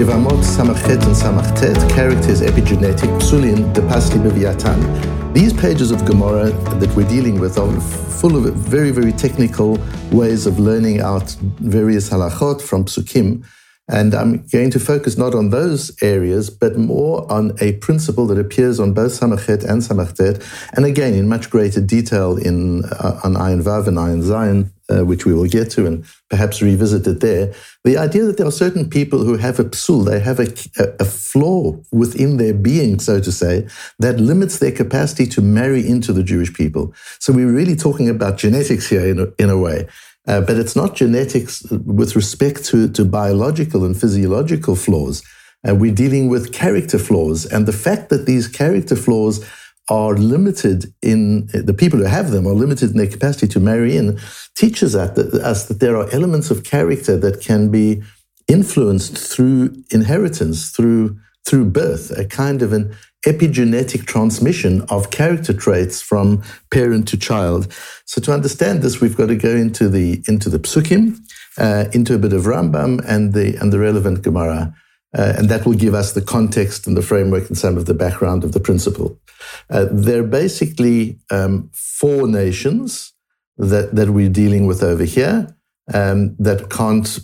Yevamot Samachet and Samachtet, characters epigenetic, psulin, the pasli beviatan. These pages of Gemara that we're dealing with are full of very, very technical ways of learning out various halachot from psukim. And I'm going to focus not on those areas, but more on a principle that appears on both Samachet and Samachtet, and again in much greater detail in uh, on Ayin Vav and Ayin Zayin uh, which we will get to and perhaps revisit it there. The idea that there are certain people who have a psul, they have a, a, flaw within their being, so to say, that limits their capacity to marry into the Jewish people. So we're really talking about genetics here in a, in a way. Uh, but it's not genetics with respect to, to biological and physiological flaws. Uh, we're dealing with character flaws. And the fact that these character flaws are limited in the people who have them are limited in their capacity to marry in teaches us that, us that there are elements of character that can be influenced through inheritance, through through birth, a kind of an epigenetic transmission of character traits from parent to child. So to understand this, we've got to go into the into the psukim, uh, into a bit of Rambam and the and the relevant Gemara. Uh, and that will give us the context and the framework and some of the background of the principle. Uh, they're basically um, four nations that, that we're dealing with over here um, that can't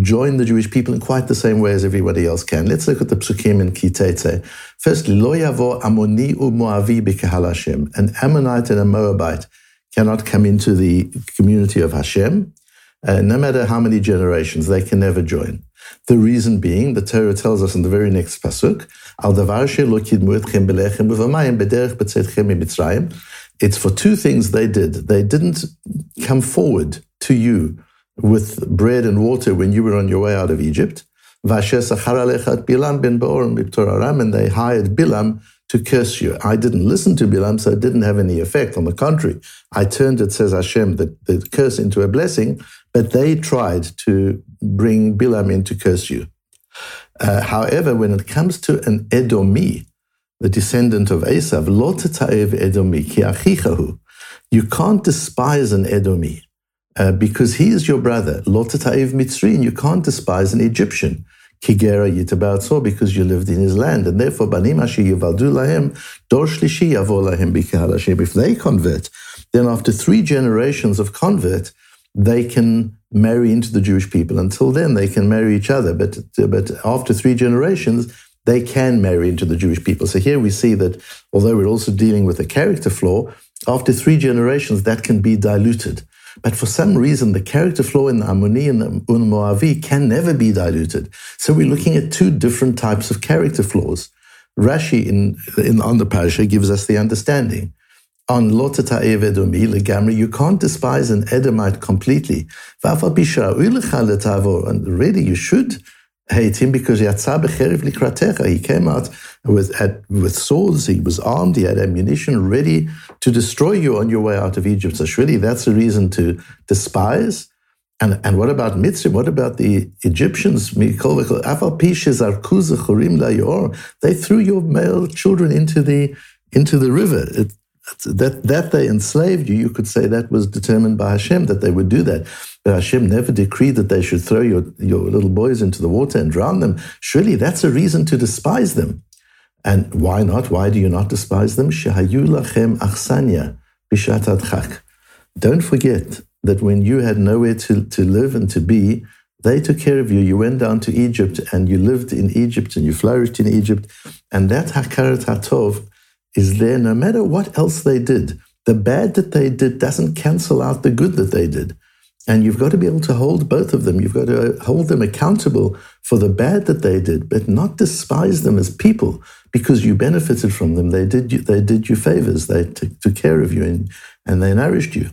join the Jewish people in quite the same way as everybody else can. Let's look at the psukim in Ki Teitzei. Firstly, lo yavo amoni u'moavi b'kehal Hashem. An Ammonite and a Moabite cannot come into the community of Hashem. Uh, no matter how many generations, they can never join. The reason being, the Torah tells us in the very next pasuk, Al It's for two things they did. They didn't come forward to you with bread and water when you were on your way out of Egypt. And they hired Bilam to curse you. I didn't listen to Bilam, so it didn't have any effect. On the contrary, I turned it, says Hashem, the, the curse into a blessing, but they tried to bring Bilam in to curse you. Uh, however, when it comes to an Edomi, the descendant of Esav, Edomi, you can't despise an Edomi uh, because he is your brother. Lotataev Mitzri, and you can't despise an Egyptian. Kigera Yitabatso, because you lived in his land. And therefore, Banim Yivaldu Lahem, Dor Shlishi Yavo Lahem If they convert, then after three generations of convert, they can marry into the Jewish people. Until then, they can marry each other. But, but after three generations, they can marry into the Jewish people. So here we see that although we're also dealing with a character flaw, after three generations, that can be diluted. But for some reason, the character flaw in the and the Un can never be diluted. So we're looking at two different types of character flaws. Rashi in, in on the parasha gives us the understanding. On Lotata Evedomi, Legamri, you can't despise an Edomite completely. And really, you should hate him because he came out with, with swords, he was armed, he had ammunition ready to destroy you on your way out of Egypt. So surely that's a reason to despise. And, and what about Mitzrayim? What about the Egyptians? They threw your male children into the into the river. It, that that they enslaved you, you could say that was determined by Hashem that they would do that. But Hashem never decreed that they should throw your, your little boys into the water and drown them. Surely that's a reason to despise them. And why not? Why do you not despise them? Shehayu lachem achsanya bishat Don't forget that when you had nowhere to, to live and to be, they took care of you. You went down to Egypt and you lived in Egypt and you flourished in Egypt. And that hakarat hatov is there no matter what else they did. The bad that they did doesn't cancel out the good that they did. And you've got to be able to hold both of them. You've got to hold them accountable for the bad that they did, but not despise them as people because you benefited from them. They did you, they did you favors. They t- took care of you and, and they nourished you.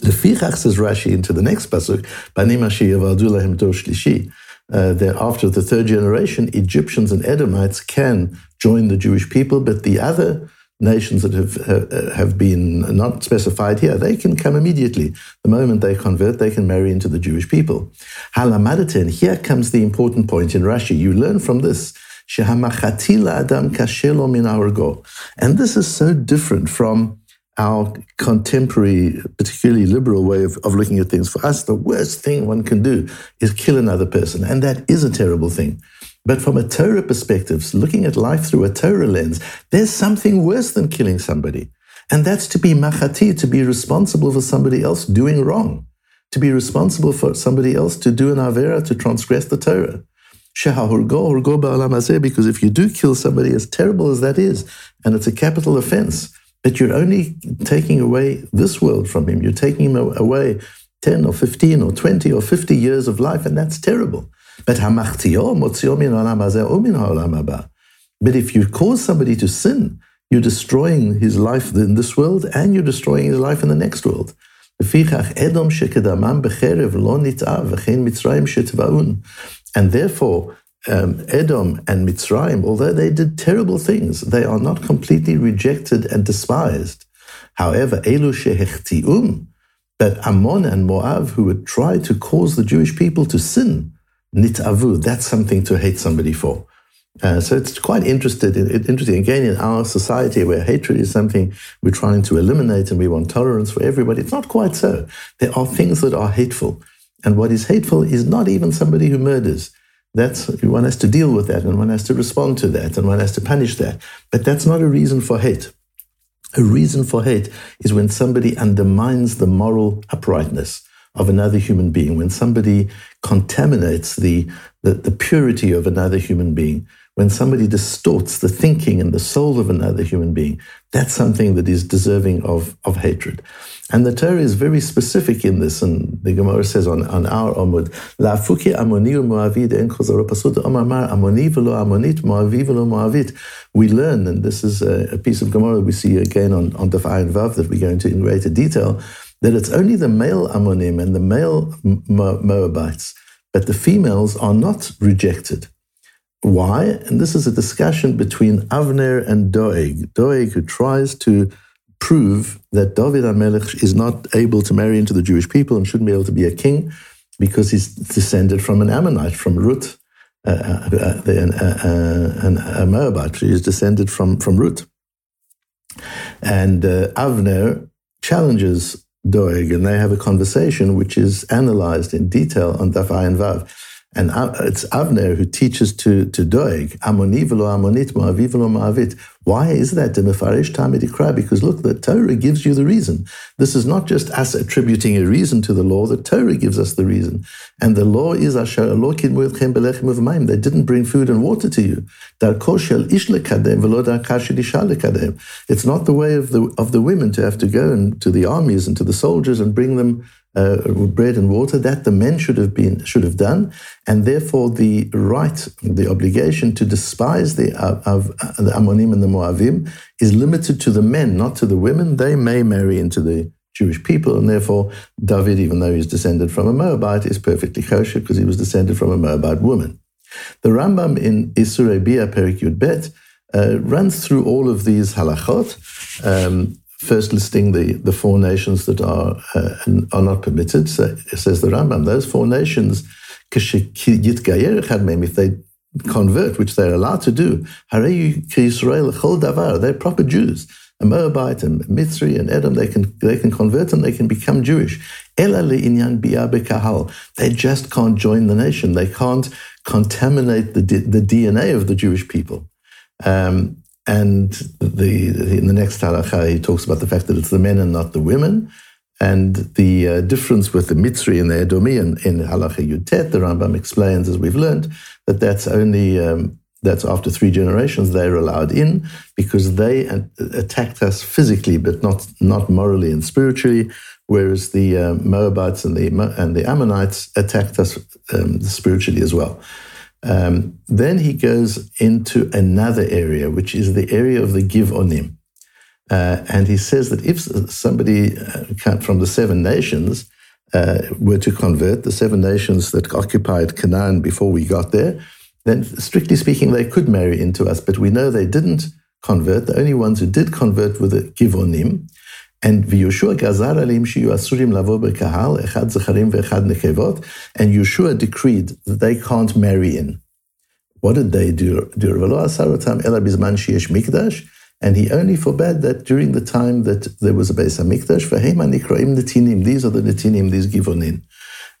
Lefichach says Rashi into the next pasuk, Banim shlishi. Uh, that after the third generation, Egyptians and Edomites can join the Jewish people, but the other nations that have have been not specified here, they can come immediately. The moment they convert, they can marry into the Jewish people. Halamadatin, here comes the important point in Rashi. You learn from this. And this is so different from our contemporary, particularly liberal way of, of looking at things. For us, the worst thing one can do is kill another person, and that is a terrible thing. But from a Torah perspective, looking at life through a Torah lens, there's something worse than killing somebody. And that's to be machati, to be responsible for somebody else doing wrong, to be responsible for somebody else to do an avera, to transgress the Torah. Because if you do kill somebody, as terrible as that is, and it's a capital offense, but you're only taking away this world from him. You're taking him away 10 or 15 or 20 or 50 years of life, and that's terrible. But but if you cause somebody to sin, you're destroying his life in this world and you're destroying his life in the next world. And therefore, um, Edom and Mitzrayim, although they did terrible things, they are not completely rejected and despised. However, Elu shehechtium, but Ammon and Moab, who would try to cause the Jewish people to sin, nitavu, that's something to hate somebody for. Uh, so it's quite interested, interesting. Again, in our society where hatred is something we're trying to eliminate and we want tolerance for everybody, it's not quite so. There are things that are hateful. And what is hateful is not even somebody who murders. That's one has to deal with that and one has to respond to that and one has to punish that. But that's not a reason for hate. A reason for hate is when somebody undermines the moral uprightness of another human being, when somebody contaminates the, the, the purity of another human being, when somebody distorts the thinking and the soul of another human being, that's something that is deserving of, of hatred. And the Torah is very specific in this, and the Gemara says on, on our Amud, La'afuki amoni moavid en pasut omar amoni velo amonit moavi velo moavit. We learn, and this is a, a, piece of Gemara we see again on, on Daf Ayin Vav that we go into in greater detail, that it's only the male Ammonim and the male Moabites, but the females are not rejected. Why? And this is a discussion between Avner and Doeg. Doeg, who tries to prove that David HaMelech is not able to marry into the Jewish people and shouldn't be able to be a king because he's descended from an Ammonite, from Ruth, uh, uh, uh, uh a Moabite. He is descended from, from Ruth. And uh, Avner challenges Doeg, and they have a conversation which is analyzed in detail on Daf and Vav. And it's Avner who teaches to, to Doeg, Amoni velo Amonit, Moavi velo Moavit. Why is that? Because look, the Torah gives you the reason. This is not just us attributing a reason to the law. The Torah gives us the reason. And the law is Asher They didn't bring food and water to you. It's not the way of the, of the women to have to go and to the armies and to the soldiers and bring them uh, bread and water that the men should have been should have done, and therefore the right, the obligation to despise the uh, of uh, the Ammonim and the Moavim is limited to the men, not to the women. They may marry into the Jewish people, and therefore David, even though he's descended from a Moabite, is perfectly kosher because he was descended from a Moabite woman. The Rambam in Isurei Bia Perik Yud Bet uh, runs through all of these halachot. Um, first listing the, the four nations that are uh, are not permitted. So says the Rambam, those four nations, if they convert, which they're allowed to do, they're proper Jews. A Moabite and Mitzri and Edom, they can they can convert and they can become Jewish. They just can't join the nation. They can't contaminate the, the DNA of the Jewish people. Um, and the, in the next halacha, he talks about the fact that it's the men and not the women. And the uh, difference with the Mitzri and the Edomi in, halacha Yutet, the Rambam explains, as we've learned, that that's only um, that's after three generations they're allowed in because they attacked us physically, but not not morally and spiritually. Whereas the uh, Moabites and the and the Ammonites attacked us um, spiritually as well. Um, then he goes into another area, which is the area of the Givonim. Uh, and he says that if somebody uh, from the seven nations uh, were to convert, the seven nations that occupied Canaan before we got there, then strictly speaking, they could marry into us. But we know they didn't convert. The only ones who did convert were the give Givonim. And Yeshua gazar alim shiyu asurim lavo bekahal, echad zecharim ve'echad nekevot. And Yeshua decreed that they can't marry in. What did they do? Mikdash. And he only forbade that during the time that there was a Beis Hamikdash. These are the netinim, these givonin.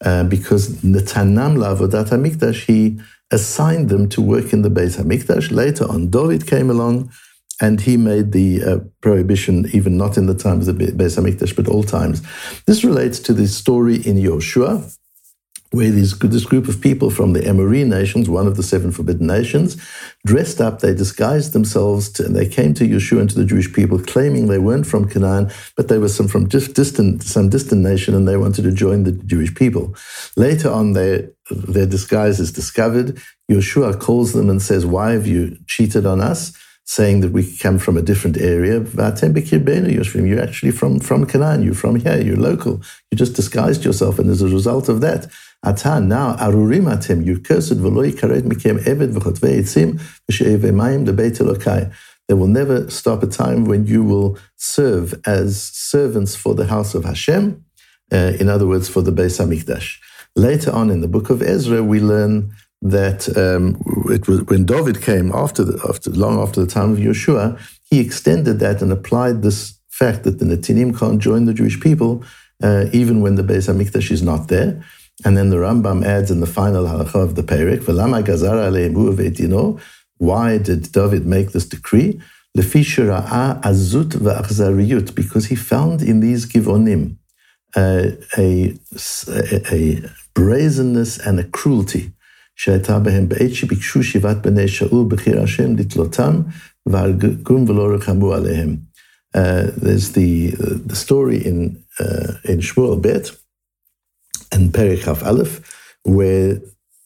Uh, because Netanam Lavodat Hamikdash, he assigned them to work in the Beis Hamikdash. Later on, David came along and he made the uh, prohibition even not in the time of the Beis Hamikdash, but all times. This relates to the story in Yoshua, where these, this group of people from the Amorite nations, one of the seven forbidden nations, dressed up, they disguised themselves, to, and they came to Yeshua and to the Jewish people, claiming they weren't from Canaan, but they were some from distant, some distant nation, and they wanted to join the Jewish people. Later on, their, their disguise is discovered. Yeshua calls them and says, Why have you cheated on us? Saying that we come from a different area. You're actually from, from Canaan, you're from here, you're local. You just disguised yourself, and as a result of that, Atan, now arurim atem, you're cursed, v'lo yikaret mikem eved v'chotvei etzim, v'she'eve mayim debeit Elokai. There will never stop a time when you will serve as servants for the house of Hashem, uh, in other words, for the Beis Hamikdash. Later on in the book of Ezra, we learn that um, it was when David came after, the, after long after the time of Yeshua, he extended that and applied this fact that the Netinim can't join the Jewish people uh, even when the Beis Hamikdash is not there. And then the Rambam adds in the final halacha of the Perek, "V'lama gazara aleinu Why did David make this decree? azut ve'achzariyut, because he found in these givonim uh, a, a, a brazenness and a cruelty שהייתה בהם בעת שביקשו שיבת בני שאול בחיר השם לתלותם, והרגום ולא רחמו עליהם. Uh, there's the, uh, the story in, uh, in Shmuel Bet and Perichaf Aleph, where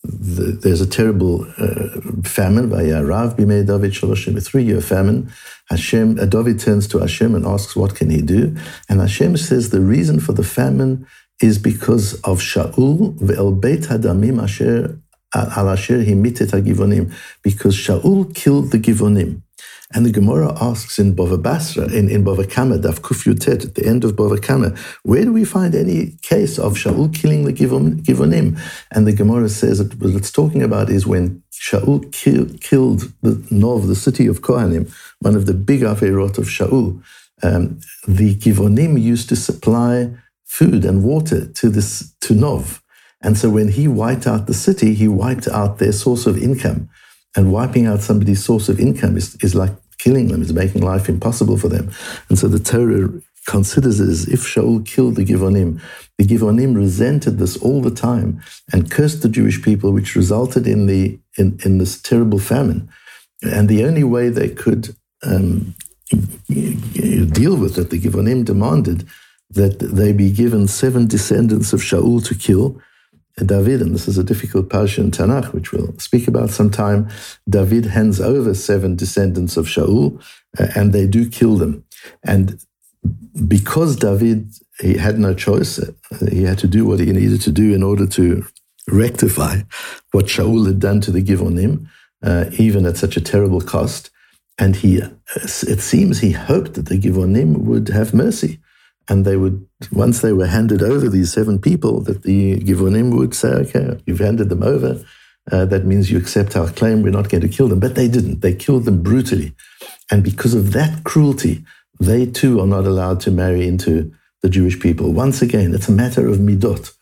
the, there's a terrible uh, famine, Vayarav Bimei David Shaloshim, a three-year famine. Hashem, uh, David turns to Hashem and asks, what can he do? And Hashem says the reason for the famine is because of Shaul ve'el beit hadamim asher al asher himitet givonim, because Shaul killed the givonim. And the Gemara asks in Bava Basra, in, in Bava Kama, Daf Kufyutet, at the end of Bava Kama, where do we find any case of Shaul killing the Givonim? And the Gemara says that what it's talking about is when Shaul kill, killed the Nov, the city of Kohanim, one of the big Averot of Shaul. Um, the Givonim used to supply food and water to this to Nov. And so when he wiped out the city, he wiped out their source of income. And wiping out somebody's source of income is, is like killing them, is making life impossible for them. And so the Torah considers it as if Shaul killed the Givonim. The Givonim resented this all the time and cursed the Jewish people, which resulted in, the, in, in this terrible famine. And the only way they could um, deal with it, the Givonim demanded that they be given seven descendants of Shaul to kill David, and this is a difficult parsha in Tanakh, which we'll speak about sometime. David hands over seven descendants of Shaul, uh, and they do kill them. And because David he had no choice, uh, he had to do what he needed to do in order to rectify what Shaul had done to the Givonim, uh, even at such a terrible cost. And he, uh, it seems, he hoped that the Givonim would have mercy and they would once they were handed over these seven people that the givonim would say okay you've handed them over. Uh, that means you accept our claim. We're not going to kill them. But they didn't. They killed them brutally. And because of that cruelty they too are not allowed to marry into the jewish people. Once again it's a matter of midot.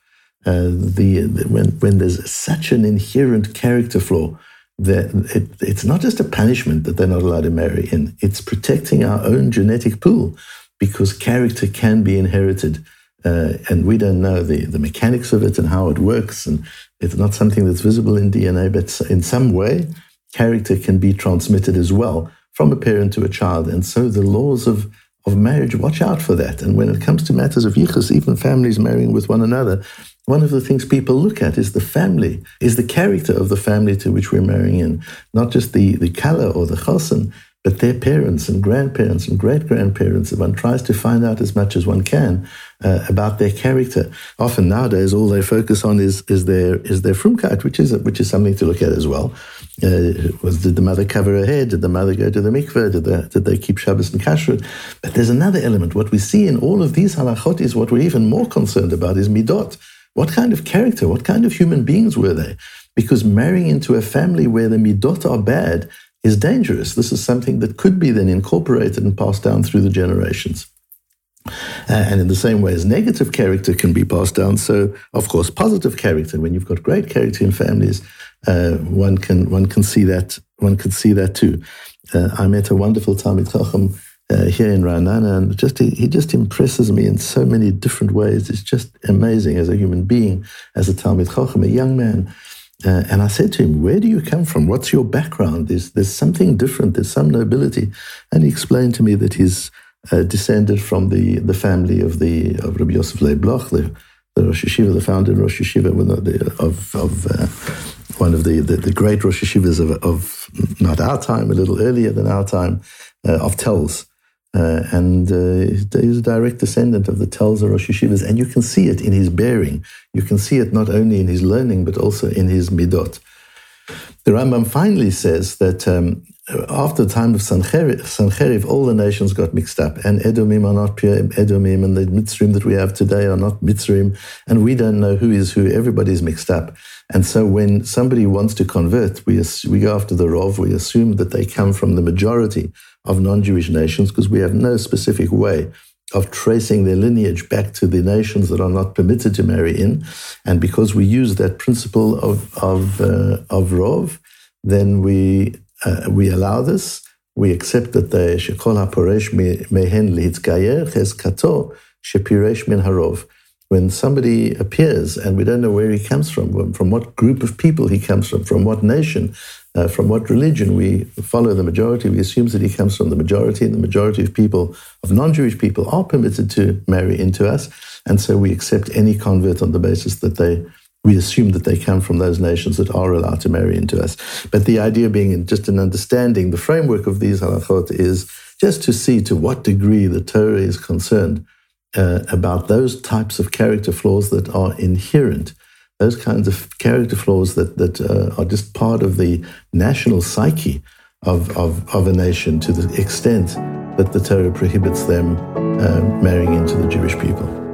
Uh, the, the, when, when there's such an inherent character flaw that it, it's not just a punishment that they're not allowed to marry in. It's protecting our own genetic pool because character can be inherited. Uh, and we don't know the, the mechanics of it and how it works. And it's not something that's visible in DNA, but in some way, character can be transmitted as well from a parent to a child. And so the laws of, of marriage, watch out for that. And when it comes to matters of yichus, even families marrying with one another, one of the things people look at is the family, is the character of the family to which we're marrying in, not just the, the kallah or the chosson, but their parents and grandparents and great grandparents, one tries to find out as much as one can uh, about their character. Often nowadays, all they focus on is is their is their frumkeit, which is which is something to look at as well. Uh, was did the mother cover her head? Did the mother go to the mikveh? Did they, did they keep Shabbos and kashrut? But there's another element. What we see in all of these halachot is what we're even more concerned about is midot. What kind of character? What kind of human beings were they? Because marrying into a family where the midot are bad is dangerous. This is something that could be then incorporated and passed down through the generations. Uh, and in the same way as negative character can be passed down, so of course positive character. When you've got great character in families, uh, one can one can see that one can see that too. Uh, I met a wonderful Talmid Chacham uh, here in Ra'anana, and just he, he, just impresses me in so many different ways. It's just amazing as a human being, as a Talmid Chacham, a young man. Uh, and I said to him, "Where do you come from? What's your background? There's there's something different. There's some nobility." And he explained to me that he's uh, descended from the, the family of the of Rabbi Yosef Leib Bloch, the, the Rosh Yeshiva, the founder of Rosh Yeshiva of, of uh, one of the, the, the, great Rosh Yeshivas of, of, not our time, a little earlier than our time, uh, of Telz. Uh, and uh, he's a direct descendant of the Telz of Rosh Yeshivas, and you can see it in his bearing. You can see it not only in his learning, but also in his midot. The Rambam finally says that um, after the time of Sancheriv, all the nations got mixed up, and Edomim are not pure Edomim, and the Mitzrim that we have today are not Mitzrim, and we don't know who is who. Everybody's mixed up. And so when somebody wants to convert, we, we go after the Rov, we assume that they come from the majority of non Jewish nations because we have no specific way of tracing their lineage back to the nations that are not permitted to marry in. And because we use that principle of, of, uh, of Rov, then we uh, we allow this. We accept that the shekol haporesh mehen lihitzgayer chezkato shepiresh min harov. When somebody appears and we don't know where he comes from, from what group of people he comes from, from what nation, uh, from what religion, we follow the majority. We assume that he comes from the majority, and the majority of people, of non-Jewish people, are permitted to marry into us, and so we accept any convert on the basis that they we assume that they come from those nations that are allowed to marry into us. But the idea being just in understanding the framework of these halachot is just to see to what degree the Torah is concerned uh, about those types of character flaws that are inherent, those kinds of character flaws that, that uh, are just part of the national psyche of, of, of a nation to the extent that the Torah prohibits them uh, marrying into the Jewish people.